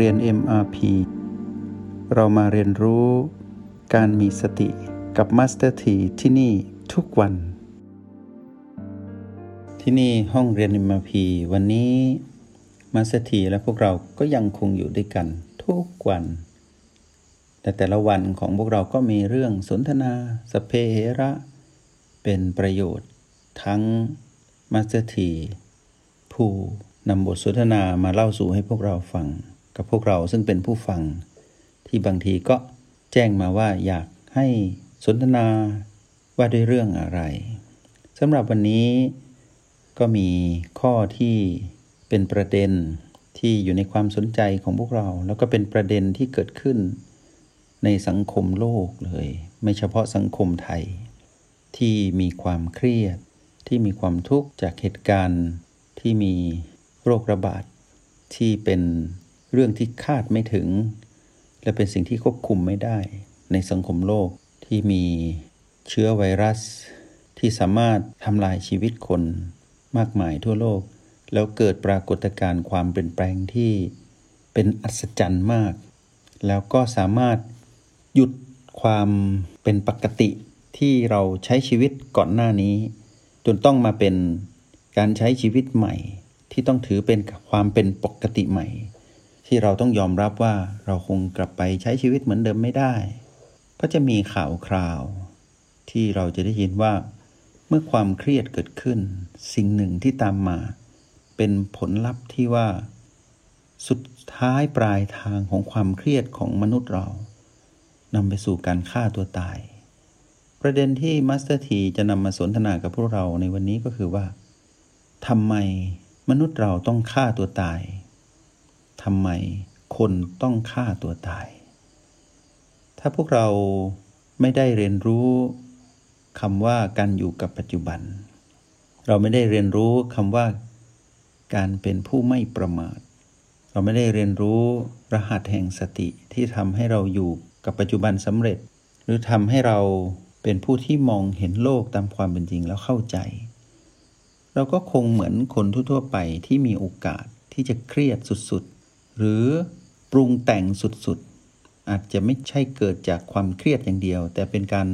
เรียน MRP เรามาเรียนรู้การมีสติกับ Master T ที่ที่นี่ทุกวัน ที่นี่ห้องเรียน MRP วันนี้ Master T และพวกเราก็ยังคงอยู่ด้วยกันทุกวัน แต่แต่ละวันของพวกเราก็มีเรื่องสนทนาสเพเหระ เป็นประโยชน์ทั้ง Master T ผู้นำบทสนทนามาเล่าสู่ให้พวกเราฟัง กับพวกเราซึ่งเป็นผู้ฟัง ที่บางทีก็แจ้งมาว่าอยากให้สนทนาว่าด้วยเรื่องอะไรสำหรับวันนี้ก็มีข้อที่เป็นประเด็นที่อยู่ในความสนใจของพวกเรา แล้วก็เป็นประเด็นที่เกิดขึ้นในสังคมโลกเลย ไม่เฉพาะสังคมไทย ที่มีความเครียด ที่มีความทุกข์จากเหตุการณ์ที่มีโรคระบาดที่เป็น เรื่องที่คาดไม่ถึง และเป็นสิ่งที่ควบคุมไม่ได้ ในสังคมโลกที่มีเชื้อไวรัส ที่สามารถทำลายชีวิตคนมากมายทั่วโลก แล้วเกิดปรากฏการณ์ความเปลี่ยนแปลงที่เป็นอัศจรรย์มาก แล้วก็สามารถหยุดความเป็นปกติที่เราใช้ชีวิตก่อนหน้านี้ จนต้องมาเป็นการใช้ชีวิตใหม่ ที่ต้องถือเป็นความเป็นปกติใหม่ ที่เราต้องยอมรับว่าเราคงกลับไปใช้ชีวิตเหมือนเดิมไม่ได้ ก็จะมีข่าวคราว ที่เราจะได้ยินว่า เมื่อความเครียดเกิดขึ้น สิ่งหนึ่งที่ตามมา เป็นผลลัพธ์ที่ว่า สุดท้ายปลายทางของความเครียดของมนุษย์เรานำไปสู่การฆ่าตัวตาย ประเด็นที่มาสเตอร์ทีจะนำมาสนทนากับพวกเราในวันนี้ก็คือว่าทำไมมนุษย์เราต้องฆ่าตัวตาย ทำไมคนต้องฆ่าตัวตาย ถ้าพวกเราไม่ได้เรียนรู้คำว่าการอยู่กับปัจจุบัน เราไม่ได้เรียนรู้คำว่าการเป็นผู้ไม่ประมาท เราไม่ได้เรียนรู้รหัสแห่งสติที่ทำให้เราอยู่กับปัจจุบันสำเร็จ หรือทำให้เราเป็นผู้ที่มองเห็นโลกตามความเป็นจริงแล้วเข้าใจ เราก็คงเหมือนคนทั่วๆไปที่มีโอกาสที่จะเครียดสุด หรือปรุงแต่งสุดๆ อาจจะไม่ใช่เกิดจากความเครียดอย่างเดียว แต่เป็นการ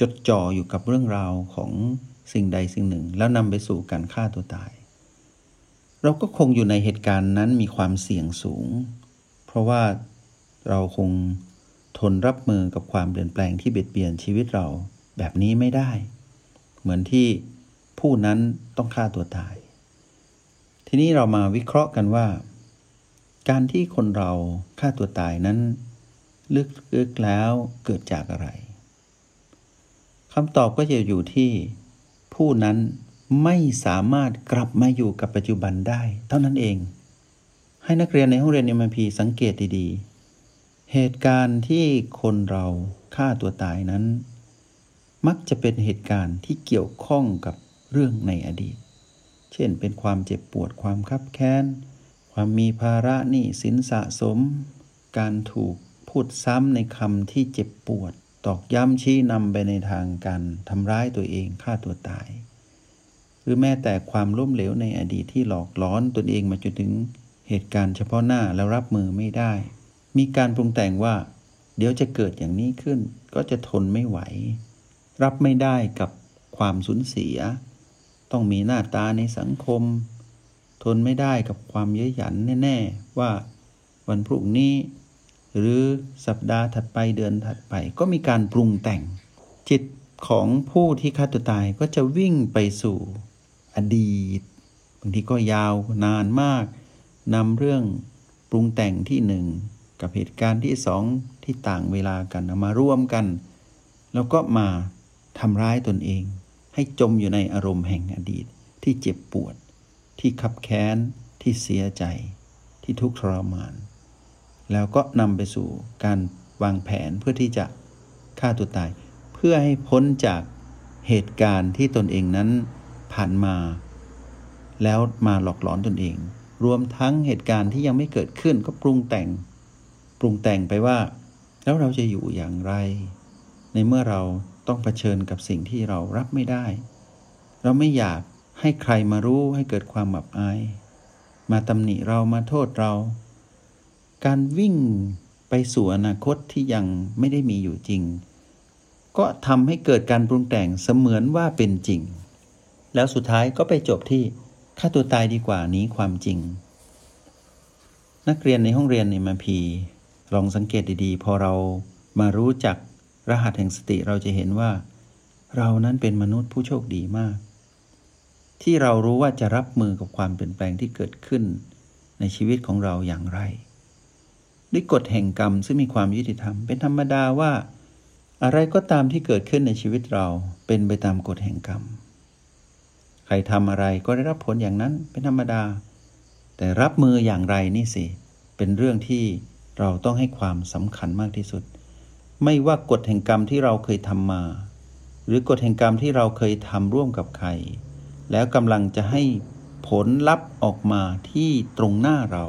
จดจ่ออยู่กับเรื่องราวของสิ่งใดสิ่งหนึ่ง แล้วนำไปสู่การฆ่าตัวตาย เราก็คงอยู่ในเหตุการณ์นั้นมีความเสี่ยงสูง เพราะว่าเราคงทนรับมือกับความเปลี่ยนแปลงที่เบียดเบียนชีวิตเราแบบนี้ไม่ได้ เหมือนที่ผู้นั้นต้องฆ่าตัวตาย ทีนี้เรามาวิเคราะห์กันว่า การที่คนเราฆ่าตัวตายนั้นลึกๆแล้วเกิดจากอะไรคำตอบก็จะอยู่ที่ผู้นั้นไม่สามารถกลับมาอยู่กับปัจจุบันได้ เท่านั้นเอง ให้นักเรียนในห้องเรียนเอ็มพีสังเกตดีๆ เหตุการณ์ที่คนเราฆ่าตัวตายนั้น มักจะเป็นเหตุการณ์ที่เกี่ยวข้องกับเรื่องในอดีต เช่นเป็นความเจ็บปวดความคับแค้น ความมีภาระหนี้สินสะสม การถูกพูดซ้ำในคำที่เจ็บปวด ตอกย้ำชี้นำไปในทางการทำร้ายตัวเองฆ่าตัวตาย หรือแม้แต่ความล้มเหลวในอดีตที่หลอกล้อนตนเองมาจนถึงเหตุการณ์เฉพาะหน้าแล้วรับมือไม่ได้ มีการปรุงแต่งว่า เดี๋ยวจะเกิดอย่างนี้ขึ้น ก็จะทนไม่ไหว รับไม่ได้กับความสูญเสีย ต้องมีหน้าตาในสังคม ทนไม่ได้กับความเย้ยหยันแน่ๆ ว่าวันพรุ่งนี้ หรือสัปดาห์ถัดไปเดือนถัดไป ก็มีการปรุงแต่ง จิตของผู้ที่ฆ่าตัวตายก็จะวิ่งไปสู่อดีตบางทีก็ยาวนานมากนำเรื่องปรุงแต่งที่หนึ่งกับเหตุการณ์ที่สองที่ต่างเวลากันมาร่วมกัน แล้วก็มาทำร้ายตนเอง ให้จมอยู่ในอารมณ์แห่งอดีตที่เจ็บปวด ที่ขับแค้นที่เสียใจ ที่ทุกข์ทรมาน แล้วก็นำไปสู่การวางแผนเพื่อที่จะฆ่าตัวตาย เพื่อให้พ้นจากเหตุการณ์ที่ตนเองนั้นผ่านมา แล้วมาหลอกหลอนตนเอง รวมทั้งเหตุการณ์ที่ยังไม่เกิดขึ้นก็ปรุงแต่ง ปรุงแต่งไปว่า แล้วเราจะอยู่อย่างไร ในเมื่อเราต้องเผชิญกับสิ่งที่เรารับไม่ได้ เราไม่อยาก ให้ใครมารู้ให้เกิดความอับอาย มาตำหนิเรามาโทษเรา การวิ่งไปสู่อนาคตที่ยังไม่ได้มีอยู่จริง ก็ทำให้เกิดการปรุงแต่งเสมือนว่าเป็นจริง แล้วสุดท้ายก็ไปจบที่ฆ่าตัวตายดีกว่านี้ความจริง นักเรียนในห้องเรียนในมาพีลองสังเกตดีๆ พอเรามารู้จักรหัสแห่งสติเราจะเห็นว่า เรานั้นเป็นมนุษย์ผู้โชคดีมาก ที่เรารู้ว่าจะรับมือกับความเปลี่ยนแปลงที่เกิดขึ้น ในชีวิตของเราอย่างไร ด้วยกฎแห่งกรรมซึ่งมีความยุติธรรม เป็นธรรมดาว่า อะไรก็ตามที่เกิดขึ้นในชีวิตเราเป็นไปตามกฎแห่งกรรม ใครทำอะไรก็ได้รับผลอย่างนั้นเป็นธรรมดา แต่รับมืออย่างไรนี่สิ เป็นเรื่องที่เราต้องให้ความสำคัญมากที่สุด ไม่ว่ากฎแห่งกรรมที่เราเคยทำมา หรือกฎแห่งกรรมที่เราเคยทำร่วมกับใคร แล้วกำลังจะให้ผลลัพธ์ออกมาที่ตรงหน้าเรา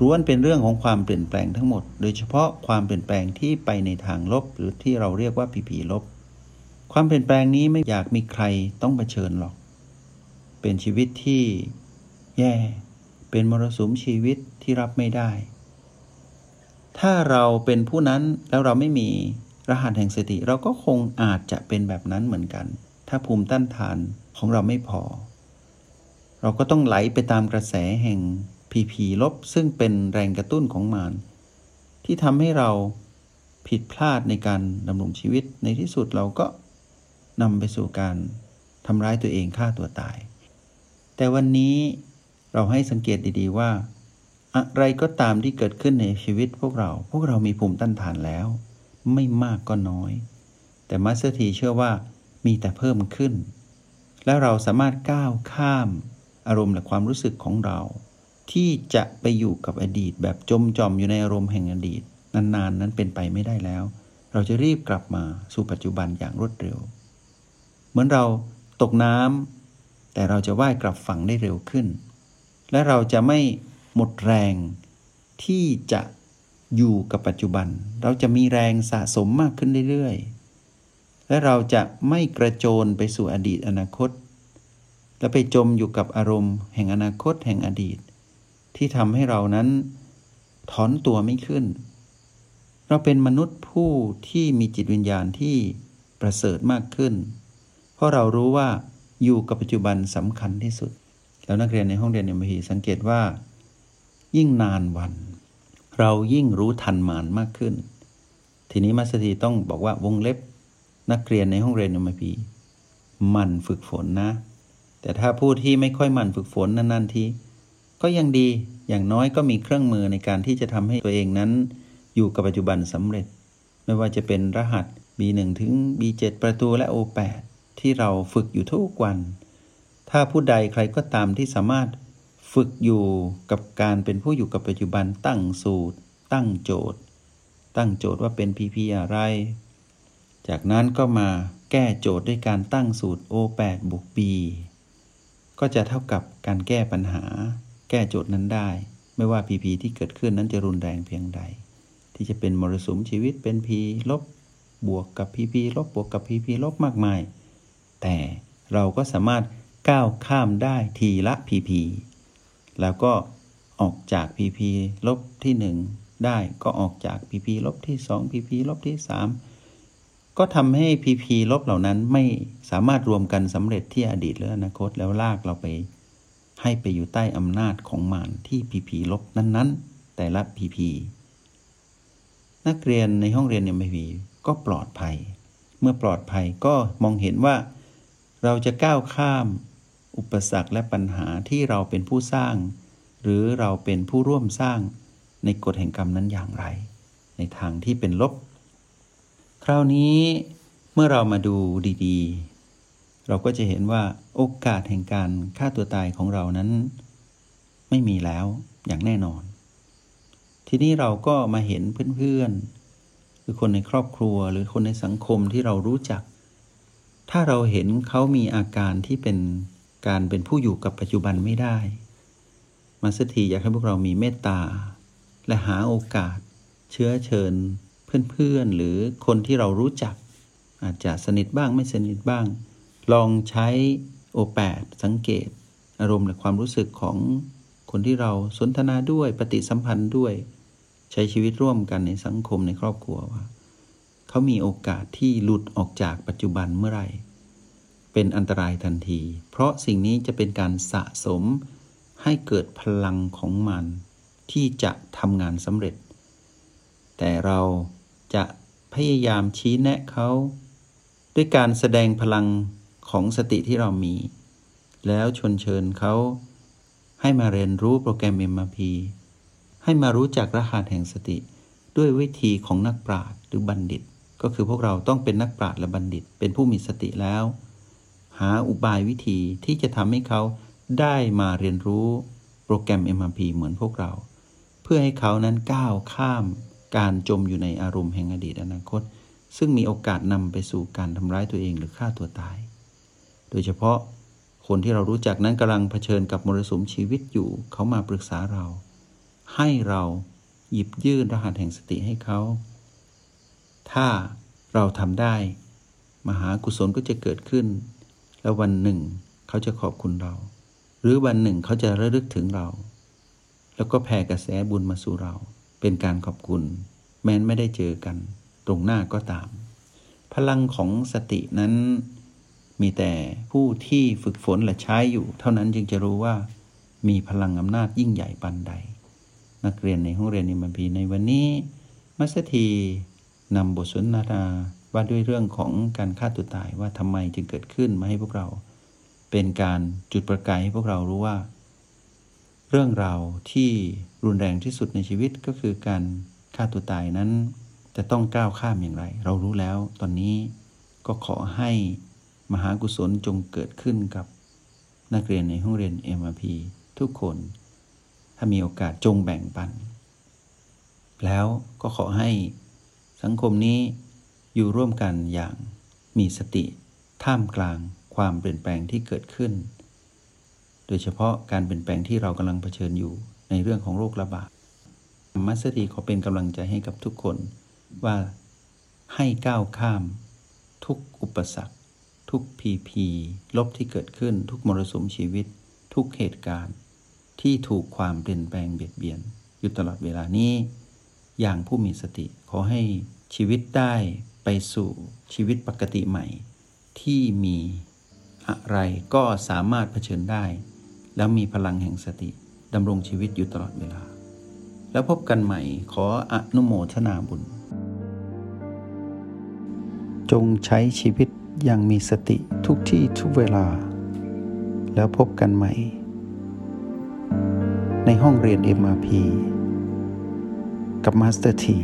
ล้วนเป็นเรื่องของความเปลี่ยนแปลงทั้งหมด โดยเฉพาะความเปลี่ยนแปลงที่ไปในทางลบ หรือที่เราเรียกว่าผีผีลบ ความเปลี่ยนแปลงนี้ไม่อยากมีใครต้องเผชิญหรอก เป็นชีวิตที่แย่ เป็นมรสุมชีวิตที่รับไม่ได้ ถ้าเราเป็นผู้นั้นแล้วเราไม่มีรหัสแห่งสติ เราก็คงอาจจะเป็นแบบนั้นเหมือนกัน ถ้าภูมิต้านทานของเราไม่พอ เราก็ต้องไหลไปตามกระแสแห่งพีพีลบ ซึ่งเป็นแรงกระตุ้นของมารที่ทำให้เราผิดพลาดในการดำรงชีวิตในที่สุดเราก็นำไปสู่การทำร้ายตัวเองฆ่าตัวตาย แต่วันนี้เราให้สังเกตดีๆว่า อะไรก็ตามที่เกิดขึ้นในชีวิตพวกเรา พวกเรามีภูมิต้านทานแล้ว ไม่มากก็น้อย แต่มาสเตอร์ทีเชื่อว่า มีแต่เพิ่มขึ้น และเราสามารถก้าวข้าม อารมณ์และความรู้สึกของเรา ที่จะไปอยู่กับอดีตแบบจมจอมอยู่ในอารมณ์แห่งอดีต นานๆนนั้นเป็นไปไม่ได้แล้ว เราจะรีบกลับมาสู่ปัจจุบันอย่างรวดเร็ว เหมือนเราตกน้ำแต่เราจะว่ายกลับฝั่งได้เร็วขึ้น และเราจะไม่หมดแรงที่จะอยู่กับปัจจุบัน เราจะมีแรงสะสมมากขึ้นเรื่อยๆ และเราจะไม่กระโจนไปสู่อดีตอนาคต และไปจมอยู่กับอารมณ์แห่งอนาคตแห่งอดีต ที่ทำให้เรานั้นถอนตัวไม่ขึ้น เราเป็นมนุษย์ผู้ที่มีจิตวิญญาณที่ประเสริฐมากขึ้น เพราะเรารู้ว่าอยู่กับปัจจุบันสำคัญที่สุด แล้วนักเรียนในห้องเรียนเอ็มพีสังเกตว่า ยิ่งนานวัน เรายิ่งรู้ทันมานมากขึ้น ทีนี้มาสถีต้องบอกว่าวงเล็บ นักเรียนในห้องเรียนเอ็มพีมันฝึกฝนนะ แต่ถ้าผู้ที่ไม่ค่อยมันฝึกฝนนานๆทีก็ยังดีอย่างน้อยก็มีเครื่องมือในการที่จะทำให้ตัวเองนั้น อยู่กับปัจจุบันสำเร็จ ไม่ว่าจะเป็นรหัส B1 ถึง B7 ประตูและ O8 ที่เราฝึกอยู่ทุกวัน ถ้าผู้ใดใครก็ตามที่สามารถฝึกอยู่กับการเป็นผู้อยู่กับปัจจุบันตั้งสูตร ตั้งโจทย์ ตั้งโจทย์ว่าเป็น PP อะไร จากนั้นก็มาแก้โจทย์ด้วยการตั้งสูตร O8 บวก B ก็จะเท่ากับการแก้ปัญหา แก้โจทย์นั้นได้ ไม่ว่าพีพีที่เกิดขึ้นนั้นจะรุนแรงเพียงใด ที่จะเป็นมรสุมชีวิตเป็นพีลบบวกกับพีพีลบบวกกับพีพีลบมากมาย แต่เราก็สามารถก้าวข้ามได้ทีละพีพีแล้วก็ออกจากพีพีลบที่ 1 ได้ก็ออกจากพีพีลบที่2พีพีลบที่ 3 ก็ทำให้พีพีลบเหล่านั้นไม่สามารถรวมกันสำเร็จที่อดีตหรืออนาคตแล้วลากเราไป ให้ไปอยู่ใต้อำนาจของมารที่พีพีลบนั้นๆ แต่ละพีพีนักเรียนในห้องเรียนเอ็มพีก็ปลอดภัย เมื่อปลอดภัยก็มองเห็นว่า เราจะก้าวข้าม อุปสรรคและปัญหาที่เราเป็นผู้สร้าง หรือเราเป็นผู้ร่วมสร้างในกฎแห่งกรรมนั้นอย่างไร ในทางที่เป็นลบ คราวนี้เมื่อเรามาดูดีเราก็จะเห็นว่าโอกาสแห่งการฆ่าตัวตายของเรานั้น ไม่มีแล้วอย่างแน่นอน ทีนี้เราก็มาเห็นเพื่อนๆ หรือคนในครอบครัวหรือคนในสังคมที่เรารู้จัก ถ้าเราเห็นเขามีอาการที่เป็นการเป็นผู้อยู่กับปัจจุบันไม่ได้ มาสถีอยากให้พวกเรามีเมตตา และหาโอกาสเชื้อเชิญ เพื่อนๆ หรือคนที่เรารู้จัก อาจจะสนิทบ้างไม่สนิทบ้าง ลองใช้โอแปดสังเกต อารมณ์และความรู้สึกของคนที่เราสนทนาด้วยปฏิสัมพันธ์ด้วย ใช้ชีวิตร่วมกันในสังคมในครอบครัวว่าเขามีโอกาสที่หลุดออกจากปัจจุบันเมื่อไหร่ เป็นอันตรายทันที เพราะสิ่งนี้จะเป็นการสะสมให้เกิดพลังของมัน ที่จะทำงานสำเร็จ แต่เรา จะพยายามชี้แนะเขาด้วยการแสดงพลังของสติที่เรามี แล้วชวนเชิญเขาให้มาเรียนรู้โปรแกรม MRP ให้มารู้จักรหัสแห่งสติ ด้วยวิธีของนักปราชญ์หรือบัณฑิต ก็คือพวกเราต้องเป็นนักปราชญ์และบัณฑิต เป็นผู้มีสติแล้ว หาอุบายวิธีที่จะทำให้เขาได้มาเรียนรู้โปรแกรม MRP เหมือนพวกเรา เพื่อให้เขานั้นก้าวข้าม การจมอยู่ในอารมณ์แห่งอดีตอนาคต ซึ่งมีโอกาสนำไปสู่การทำร้ายตัวเองหรือฆ่าตัวตาย โดยเฉพาะคนที่เรารู้จักนั้นกำลังเผชิญกับมรสุมชีวิตอยู่ เขามาปรึกษาเรา ให้เราหยิบยื่นรหัสแห่งสติให้เขา ถ้าเราทำได้ มหากุศลก็จะเกิดขึ้น แล้ววันหนึ่งเขาจะขอบคุณเรา หรือวันหนึ่งเขาจะระลึกถึงเรา แล้วก็แผ่กระแสบุญมาสู่เรา เป็นการขอบคุณ แม้นไม่ได้เจอกัน ตรงหน้าก็ตาม พลังของสตินั้น มีแต่ผู้ที่ฝึกฝนและใช้อยู่ เท่านั้นจึงจะรู้ว่า มีพลังอำนาจยิ่งใหญ่ปันใด นักเรียนในห้องเรียนนิมพีในวันนี้ มัสถีนำบทสนทนาว่าด้วยเรื่องของการฆ่าตัวตายว่าทำไมจึงเกิดขึ้นมาให้พวกเรา เป็นการจุดประกายให้พวกเรารู้ว่า เรื่องราวที่รุนแรงที่สุดในชีวิตก็คือการฆ่าตัวตายนั้น จะต้องก้าวข้ามอย่างไร เรารู้แล้วตอนนี้ก็ขอให้มหากุศลจงเกิดขึ้นกับนักเรียนในห้องเรียน MRP ทุกคน ถ้ามีโอกาสจงแบ่งปัน แล้วก็ขอให้สังคมนี้อยู่ร่วมกันอย่างมีสติ ท่ามกลางความเปลี่ยนแปลงที่เกิดขึ้น โดยเฉพาะการเปลี่ยนแปลงที่เรากำลังเผชิญอยู่ในเรื่องของโรคระบาดมัสตีขอเป็นกำลังใจให้กับทุกคนว่าให้ก้าวข้าม ทุกอุปสรรค ทุกพีพีลบที่เกิดขึ้น ทุกมรสุมชีวิต ทุกเหตุการณ์ ที่ถูกความเปลี่ยนแปลงเบียดเบียน อยู่ตลอดเวลานี้ อย่างผู้มีสติขอให้ชีวิตได้ไปสู่ชีวิตปกติใหม่ ที่มีอะไรก็สามารถเผชิญได้ แล้วมีพลังแห่งสติดำรงชีวิตอยู่ตลอดเวลา แล้วพบกันใหม่ขออนุโมทนาบุญ จงใช้ชีวิตอย่างมีสติทุกที่ทุกเวลา แล้วพบกันใหม่ ในห้องเรียน MRP กับมาสเตอร์ที